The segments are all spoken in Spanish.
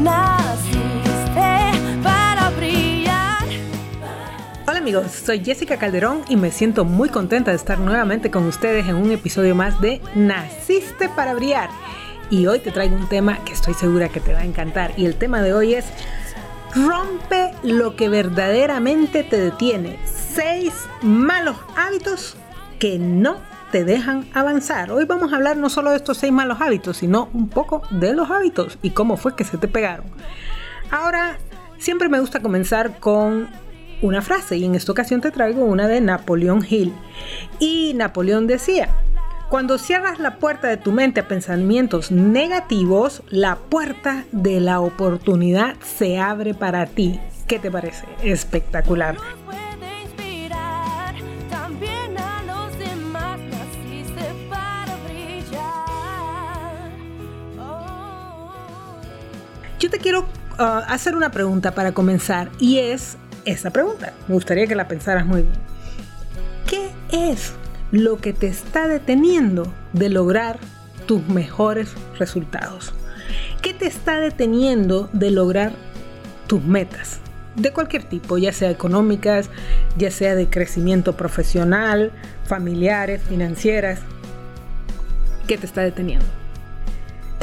Naciste para brillar. Hola amigos, soy Jessica Calderón y me siento muy contenta de estar nuevamente con ustedes en un episodio más de Naciste para brillar. Y hoy te traigo un tema que estoy segura que te va a encantar. Y el tema de hoy es Rompe lo que verdaderamente te detiene. Seis malos hábitos que no te dejan avanzar. Hoy vamos a hablar no solo de estos seis malos hábitos, sino un poco de los hábitos y cómo fue que se te pegaron. Ahora, siempre me gusta comenzar con una frase y en esta ocasión te traigo una de Napoleón Hill. Y Napoleón decía, cuando cierras la puerta de tu mente a pensamientos negativos, la puerta de la oportunidad se abre para ti. ¿Qué te parece? Espectacular. Quiero uh, hacer una pregunta para comenzar y es esa pregunta. Me gustaría que la pensaras muy bien. ¿Qué es lo que te está deteniendo de lograr tus mejores resultados? ¿Qué te está deteniendo de lograr tus metas? De cualquier tipo, ya sea económicas, ya sea de crecimiento profesional, familiares, financieras. ¿Qué te está deteniendo?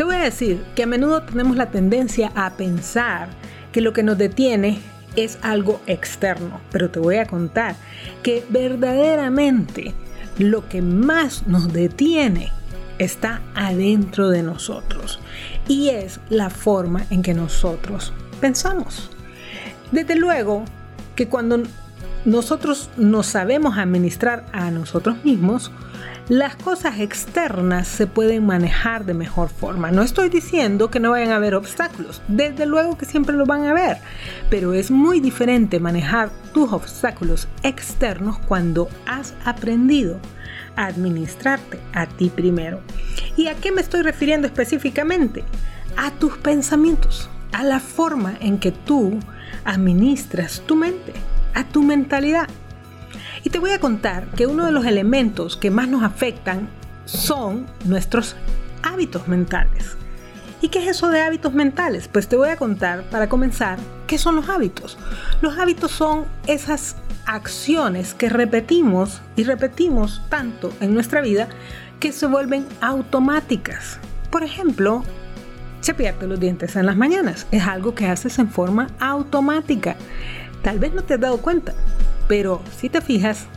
Te voy a decir que a menudo tenemos la tendencia a pensar que lo que nos detiene es algo externo, pero te voy a contar que verdaderamente lo que más nos detiene está adentro de nosotros y es la forma en que nosotros pensamos. Desde luego que cuando nosotros nos sabemos administrar a nosotros mismos, las cosas externas se pueden manejar de mejor forma. No estoy diciendo que no vayan a haber obstáculos, desde luego que siempre lo van a haber, pero es muy diferente manejar tus obstáculos externos cuando has aprendido a administrarte a ti primero. ¿Y a qué me estoy refiriendo específicamente? A tus pensamientos, a la forma en que tú administras tu mente, a tu mentalidad. Y te voy a contar que uno de los elementos que más nos afectan son nuestros hábitos mentales. ¿Y qué es eso de hábitos mentales? Pues te voy a contar para comenzar qué son los hábitos. Los hábitos son esas acciones que repetimos y repetimos tanto en nuestra vida que se vuelven automáticas. Por ejemplo, cepillarte los dientes en las mañanas es algo que haces en forma automática. Tal vez no te has dado cuenta, pero si te fijas,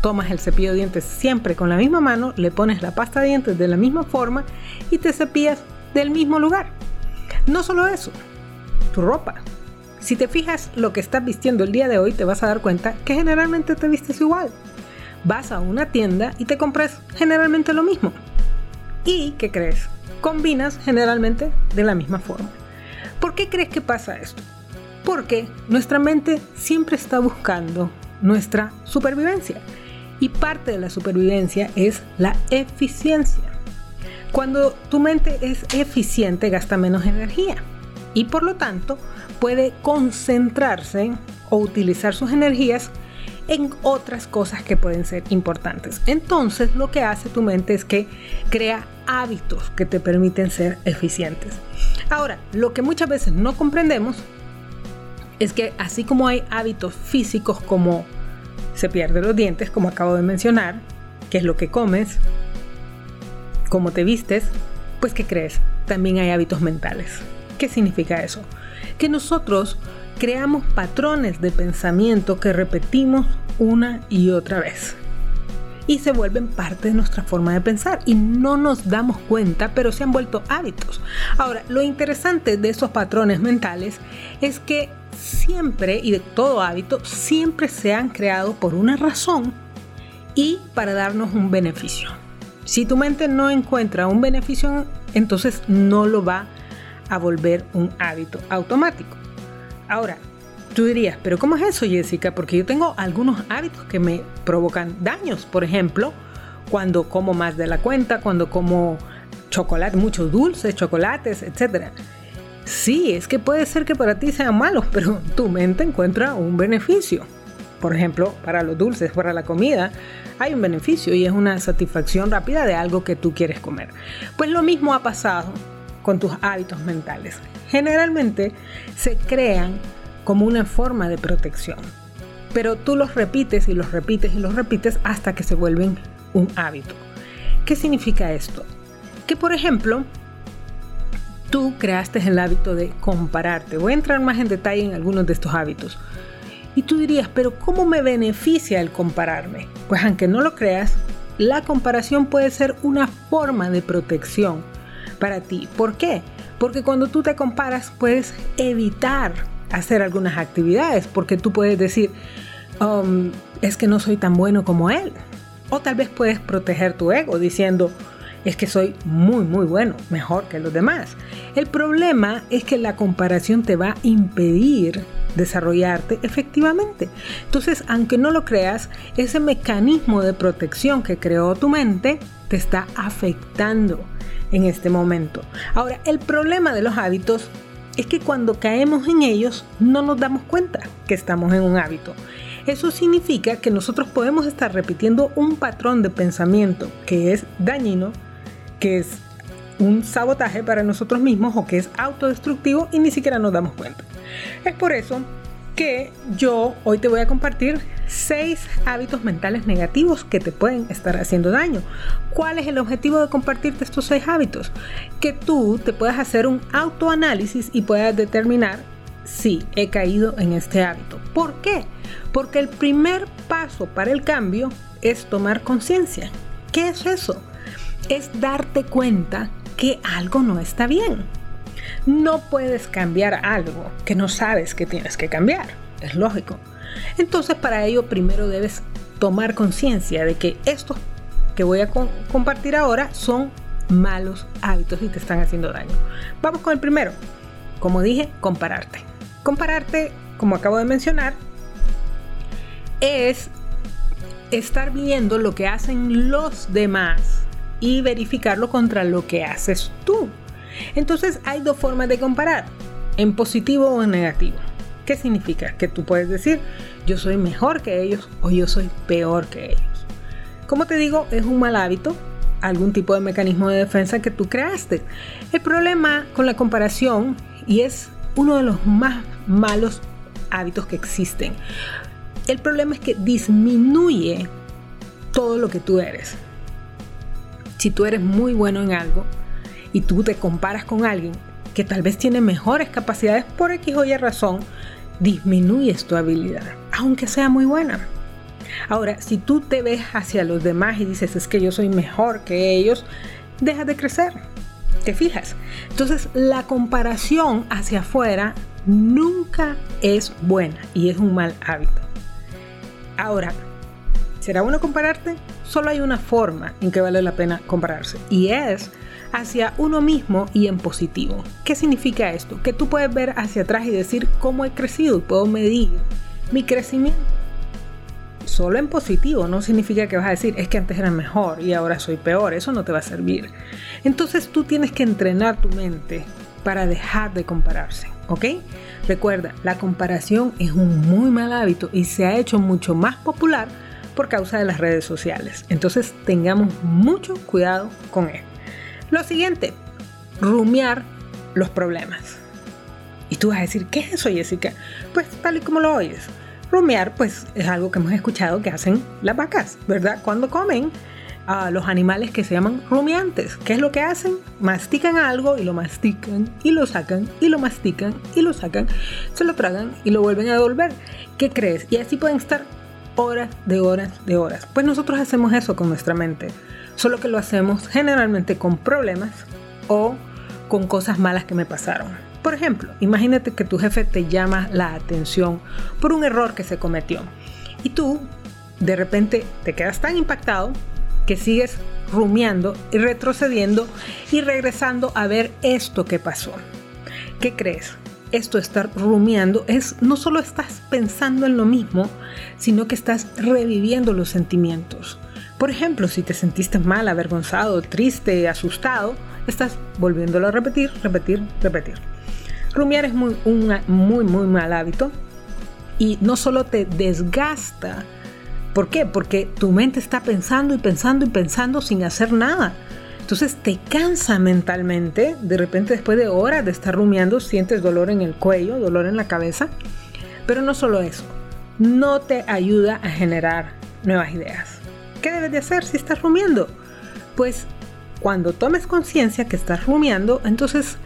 tomas el cepillo de dientes siempre con la misma mano, le pones la pasta de dientes de la misma forma y te cepillas del mismo lugar. No solo eso, tu ropa. Si te fijas lo que estás vistiendo el día de hoy, te vas a dar cuenta que generalmente te vistes igual. Vas a una tienda y te compras generalmente lo mismo. ¿Y qué crees? Combinas generalmente de la misma forma. ¿Por qué crees que pasa esto? Porque nuestra mente siempre está buscando nuestra supervivencia. Y parte de la supervivencia es la eficiencia. Cuando tu mente es eficiente gasta menos energía y por lo tanto puede concentrarse o utilizar sus energías en otras cosas que pueden ser importantes. Entonces lo que hace tu mente es que crea hábitos que te permiten ser eficientes. Ahora, lo que muchas veces no comprendemos es que así como hay hábitos físicos como se pierde los dientes, como acabo de mencionar, que es lo que comes, cómo te vistes, pues ¿qué crees? También hay hábitos mentales. ¿Qué significa eso? Que nosotros creamos patrones de pensamiento que repetimos una y otra vez. Y se vuelven parte de nuestra forma de pensar y no nos damos cuenta, pero se han vuelto hábitos. Ahora, lo interesante de esos patrones mentales es que siempre y de todo hábito, siempre se han creado por una razón y para darnos un beneficio. Si tu mente no encuentra un beneficio, entonces no lo va a volver un hábito automático. Ahora, tú dirías, pero ¿cómo es eso, Jessica? Porque yo tengo algunos hábitos que me provocan daños. Por ejemplo, cuando como más de la cuenta, cuando como chocolate, muchos dulces, chocolates, etc. Sí, es que puede ser que para ti sean malos, pero tu mente encuentra un beneficio. Por ejemplo, para los dulces, para la comida, hay un beneficio y es una satisfacción rápida de algo que tú quieres comer. Pues lo mismo ha pasado con tus hábitos mentales. Generalmente se crean como una forma de protección, pero tú los repites y los repites y los repites hasta que se vuelven un hábito. ¿Qué significa esto? Que por ejemplo, tú creaste el hábito de compararte. Voy a entrar más en detalle en algunos de estos hábitos. Y tú dirías, pero ¿cómo me beneficia el compararme? Pues aunque no lo creas, la comparación puede ser una forma de protección para ti. ¿Por qué? Porque cuando tú te comparas puedes evitar hacer algunas actividades, porque tú puedes decir, um, es que no soy tan bueno como él. O tal vez puedes proteger tu ego diciendo, es que soy muy, muy bueno, mejor que los demás. El problema es que la comparación te va a impedir desarrollarte efectivamente. Entonces, aunque no lo creas, ese mecanismo de protección que creó tu mente te está afectando en este momento. Ahora, el problema de los hábitos es que cuando caemos en ellos no nos damos cuenta que estamos en un hábito. Eso significa que nosotros podemos estar repitiendo un patrón de pensamiento que es dañino, que es un sabotaje para nosotros mismos o que es autodestructivo y ni siquiera nos damos cuenta. Es por eso que yo hoy te voy a compartir seis hábitos mentales negativos que te pueden estar haciendo daño. ¿Cuál es el objetivo de compartirte estos seis hábitos? Que tú te puedas hacer un autoanálisis y puedas determinar si he caído en este hábito. ¿Por qué? Porque el primer paso para el cambio es tomar conciencia. ¿Qué es eso? Es darte cuenta que algo no está bien. No puedes cambiar algo que no sabes que tienes que cambiar. Es lógico. Entonces para ello primero debes tomar conciencia de que estos que voy a compartir ahora son malos hábitos y te están haciendo daño. Vamos con el primero. Como dije, compararte. Compararte, como acabo de mencionar, es estar viendo lo que hacen los demás y verificarlo contra lo que haces tú. Entonces hay dos formas de comparar, en positivo o en negativo. ¿Qué significa? Que tú puedes decir, yo soy mejor que ellos o yo soy peor que ellos. Como te digo, es un mal hábito, algún tipo de mecanismo de defensa que tú creaste. El problema con la comparación, y es uno de los más malos hábitos que existen, el problema es que disminuye todo lo que tú eres. Si tú eres muy bueno en algo, y tú te comparas con alguien que tal vez tiene mejores capacidades por X o Y razón, disminuyes tu habilidad, aunque sea muy buena. Ahora, si tú te ves hacia los demás y dices es que yo soy mejor que ellos, deja de crecer. ¿Te fijas? Entonces, la comparación hacia afuera nunca es buena y es un mal hábito. Ahora, ¿será bueno compararte? Solo hay una forma en que vale la pena compararse y es hacia uno mismo y en positivo. ¿Qué significa esto? Que tú puedes ver hacia atrás y decir cómo he crecido y puedo medir mi crecimiento. Solo en positivo no significa que vas a decir es que antes era mejor y ahora soy peor, eso no te va a servir. Entonces tú tienes que entrenar tu mente para dejar de compararse, ¿ok? Recuerda, la comparación es un muy mal hábito y se ha hecho mucho más popular por causa de las redes sociales. Entonces tengamos mucho cuidado con esto. Lo siguiente, rumiar los problemas. Y tú vas a decir, ¿qué es eso, Jessica? Pues tal y como lo oyes. Rumiar, pues es algo que hemos escuchado que hacen las vacas, ¿verdad? Cuando comen a los animales que se llaman rumiantes. ¿Qué es lo que hacen? Mastican algo y lo mastican y lo sacan y lo mastican y lo sacan, se lo tragan y lo vuelven a devolver. ¿Qué crees? Y así pueden estar horas de horas de horas. Pues nosotros hacemos eso con nuestra mente solo que lo hacemos generalmente con problemas o con cosas malas que me pasaron. Por ejemplo, imagínate que tu jefe te llama la atención por un error que se cometió y tú de repente te quedas tan impactado que sigues rumiando y retrocediendo y regresando a ver esto que pasó. ¿Qué crees? Esto estar rumiando es no solo estás pensando en lo mismo, sino que estás reviviendo los sentimientos. Por ejemplo, si te sentiste mal, avergonzado, triste, asustado, estás volviéndolo a repetir, repetir, repetir. Rumiar es muy, un muy, muy mal hábito y no solo te desgasta, ¿por qué? Porque tu mente está pensando y pensando y pensando sin hacer nada. Entonces te cansa mentalmente, de repente después de horas de estar rumiando sientes dolor en el cuello, dolor en la cabeza, pero no solo eso, no te ayuda a generar nuevas ideas. ¿Qué debes de hacer si estás rumiando? Pues cuando tomes conciencia que estás rumiando, entonces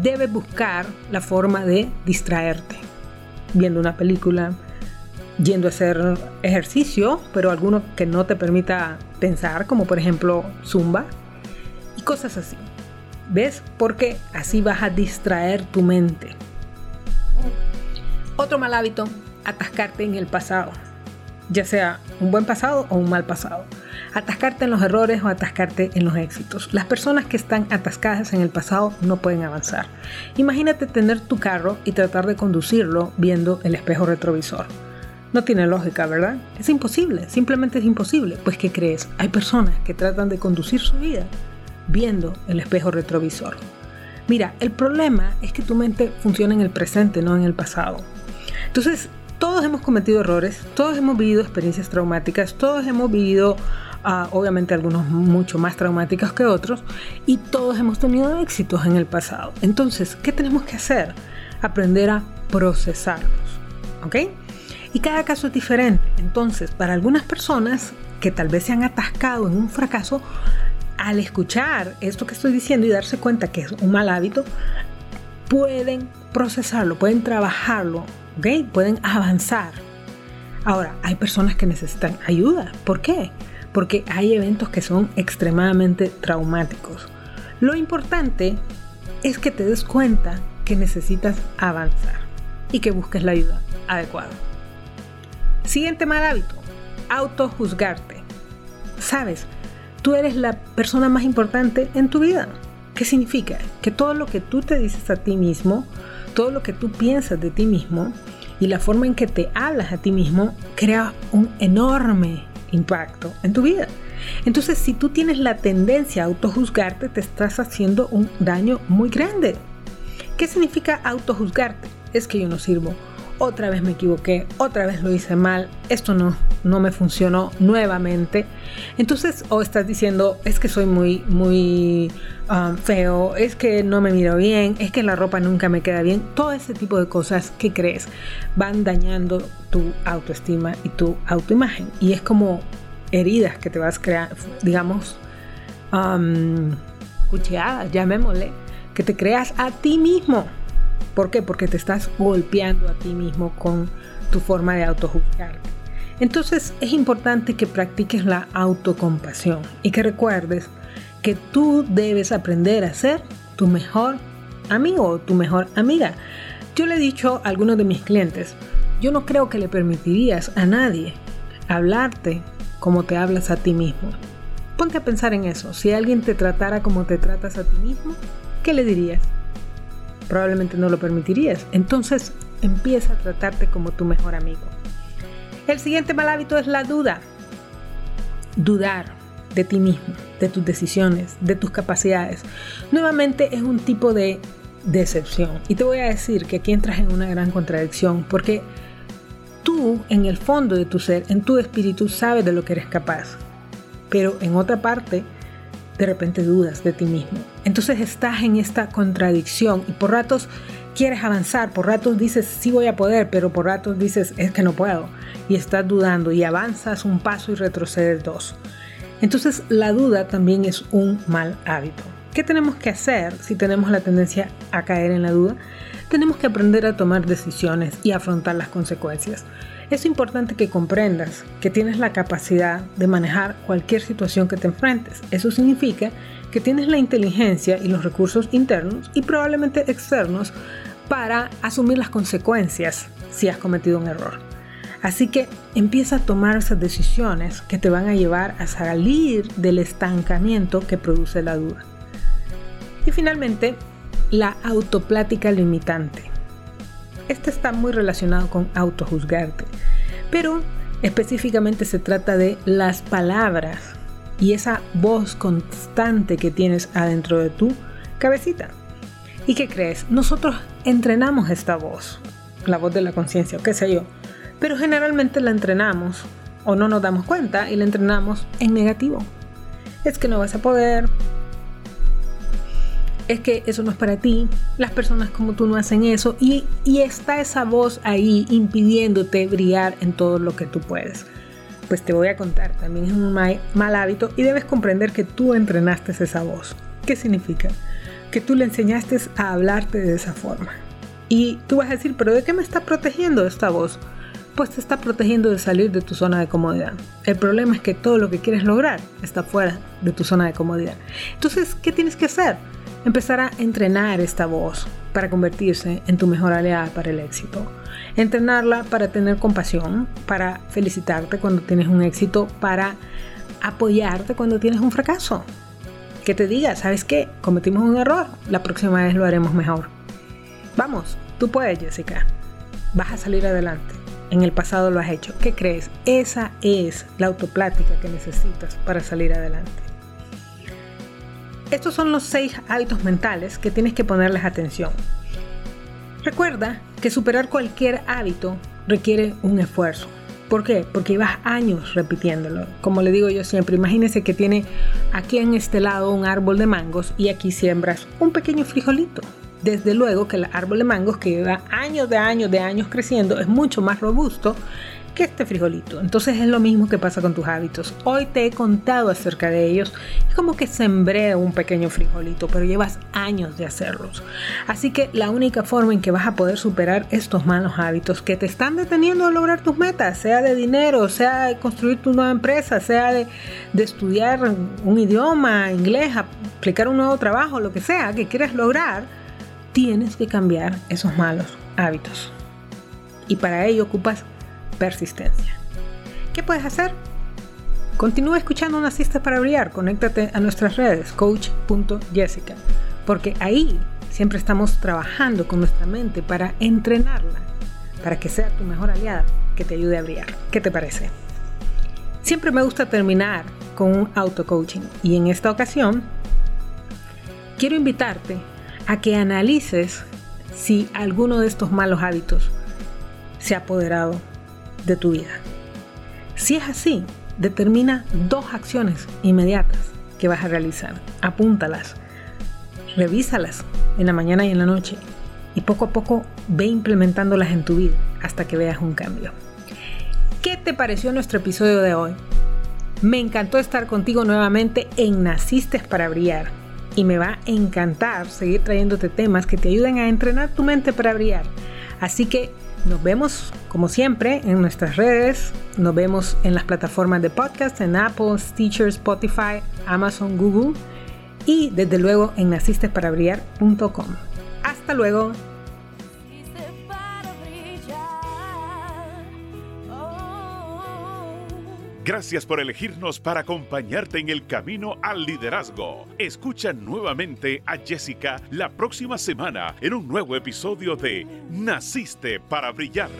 debes buscar la forma de distraerte, viendo una película, yendo a hacer ejercicio, pero alguno que no te permita pensar, como por ejemplo zumba cosas así. ¿Ves? Porque así vas a distraer tu mente. Otro mal hábito, atascarte en el pasado, ya sea un buen pasado o un mal pasado. Atascarte en los errores o atascarte en los éxitos. Las personas que están atascadas en el pasado no pueden avanzar. Imagínate tener tu carro y tratar de conducirlo viendo el espejo retrovisor no tiene lógica, ¿verdad? Es imposible, simplemente es imposible. Pues ¿qué crees? Hay personas que tratan de conducir su vida viendo el espejo retrovisor. Mira, el problema es que tu mente funciona en el presente, no en el pasado. Entonces, todos hemos cometido errores, todos hemos vivido experiencias traumáticas, todos hemos vivido, uh, obviamente algunos mucho más traumáticas que otros, y todos hemos tenido éxitos en el pasado. Entonces, ¿qué tenemos que hacer? Aprender a procesarlos. ¿Ok? Y cada caso es diferente. Entonces, para algunas personas que tal vez se han atascado en un fracaso, al escuchar esto que estoy diciendo y darse cuenta que es un mal hábito, pueden procesarlo, pueden trabajarlo. Pueden avanzar. Ahora, hay personas que necesitan ayuda. ¿Por qué? Porque hay eventos que son extremadamente traumáticos. Lo importante es que te des cuenta que necesitas avanzar y que busques la ayuda adecuada. Siguiente mal hábito, autojuzgarte. Sabes, tú eres la persona más importante en tu vida. ¿Qué significa? Que todo lo que tú te dices a ti mismo, todo lo que tú piensas de ti mismo y la forma en que te hablas a ti mismo crea un enorme impacto en tu vida. Entonces, si tú tienes la tendencia a autojuzgarte, te estás haciendo un daño muy grande. ¿Qué significa autojuzgarte? Es que yo no sirvo otra vez me equivoqué, otra vez lo hice mal, esto no, no me funcionó nuevamente. Entonces, o estás diciendo, es que soy muy, muy um, feo, es que no me miro bien, es que la ropa nunca me queda bien, todo ese tipo de cosas que crees van dañando tu autoestima y tu autoimagen. Y es como heridas que te vas crear, digamos, um, cucheadas, llamémosle, que te creas a ti mismo. ¿Por qué? Porque te estás golpeando a ti mismo con tu forma de autojuzgar. Entonces es importante que practiques la autocompasión y que recuerdes que tú debes aprender a ser tu mejor amigo o tu mejor amiga. Yo le he dicho a algunos de mis clientes, yo no creo que le permitirías a nadie hablarte como te hablas a ti mismo. Ponte a pensar en eso. Si alguien te tratara como te tratas a ti mismo, ¿qué le dirías? Probablemente no lo permitirías. Entonces empieza a tratarte como tu mejor amigo. El siguiente mal hábito es la duda. Dudar de ti mismo, de tus decisiones, de tus capacidades. Nuevamente es un tipo de decepción. Y te voy a decir que aquí entras en una gran contradicción porque tú en el fondo de tu ser, en tu espíritu, sabes de lo que eres capaz. Pero en otra parte de repente dudas de ti mismo. Entonces estás en esta contradicción y por ratos quieres avanzar, por ratos dices sí voy a poder, pero por ratos dices es que no puedo y estás dudando y avanzas un paso y retrocedes dos. Entonces la duda también es un mal hábito. ¿Qué tenemos que hacer si tenemos la tendencia a caer en la duda? Tenemos que aprender a tomar decisiones y afrontar las consecuencias. Es importante que comprendas que tienes la capacidad de manejar cualquier situación que te enfrentes. Eso significa que tienes la inteligencia y los recursos internos y probablemente externos para asumir las consecuencias si has cometido un error. Así que empieza a tomar esas decisiones que te van a llevar a salir del estancamiento que produce la duda. Y finalmente, la autoplática limitante. Este está muy relacionado con autojuzgarte, pero específicamente se trata de las palabras y esa voz constante que tienes adentro de tu cabecita. ¿Y qué crees? Nosotros entrenamos esta voz, la voz de la conciencia, o qué sé yo, pero generalmente la entrenamos o no nos damos cuenta y la entrenamos en negativo. Es que no vas a poder, es que eso no es para ti, las personas como tú no hacen eso y, y está esa voz ahí impidiéndote brillar en todo lo que tú puedes. Pues te voy a contar, también es un mal, hábito y debes comprender que tú entrenaste esa voz. ¿Qué significa? Que tú le enseñaste a hablarte de esa forma. Y tú vas a decir, pero ¿de qué me está protegiendo esta voz? Pues te está protegiendo de salir de tu zona de comodidad. El problema es que todo lo que quieres lograr está fuera de tu zona de comodidad. Entonces, ¿qué tienes que hacer? Empezar a entrenar esta voz para convertirse en tu mejor aliada para el éxito. Entrenarla para tener compasión, para felicitarte cuando tienes un éxito, para apoyarte cuando tienes un fracaso. Que te diga, ¿sabes qué? Cometimos un error, la próxima vez lo haremos mejor. Vamos, tú puedes, Jessica. Vas a salir adelante. En el pasado lo has hecho. ¿Qué crees? Esa es la autoplática que necesitas para salir adelante. Estos son los seis hábitos mentales que tienes que ponerles atención. Recuerda que superar cualquier hábito requiere un esfuerzo. ¿Por qué? Porque llevas años repitiéndolo. Como le digo yo siempre, imagínese que tiene aquí en este lado un árbol de mangos y aquí siembras un pequeño frijolito. Desde luego que el árbol de mangos que lleva años de años de años creciendo es mucho más robusto que este frijolito. Entonces es lo mismo que pasa con tus hábitos. Hoy te he contado acerca de ellos. Es como que sembré un pequeño frijolito, pero llevas años de hacerlos. Así que la única forma en que vas a poder superar estos malos hábitos que te están deteniendo a lograr tus metas, sea de dinero, sea de construir tu nueva empresa, sea de, de estudiar un idioma, inglés, aplicar un nuevo trabajo, lo que sea que quieras lograr, tienes que cambiar esos malos hábitos. Y para ello ocupas persistencia. ¿Qué puedes hacer? Continúa escuchando una cista para brillar. Conéctate a nuestras redes, coach.jessica, porque ahí siempre estamos trabajando con nuestra mente para entrenarla, para que sea tu mejor aliada, que te ayude a brillar. ¿Qué te parece? Siempre me gusta terminar con un auto coaching y en esta ocasión quiero invitarte a que analices si alguno de estos malos hábitos se ha apoderado de tu vida. Si es así, determina dos acciones inmediatas que vas a realizar. Apúntalas, revísalas en la mañana y en la noche y poco a poco ve implementándolas en tu vida hasta que veas un cambio. ¿Qué te pareció nuestro episodio de hoy? Me encantó estar contigo nuevamente en Naciste para Brillar y me va a encantar seguir trayéndote temas que te ayuden a entrenar tu mente para brillar. Así que nos vemos como siempre en nuestras redes, nos vemos en las plataformas de podcast, en Apple, Stitcher, Spotify, Amazon, Google y desde luego en nacistesparaBrillar.com. Hasta luego. Gracias por elegirnos para acompañarte en el camino al liderazgo. Escucha nuevamente a Jessica la próxima semana en un nuevo episodio de Naciste para Brillar.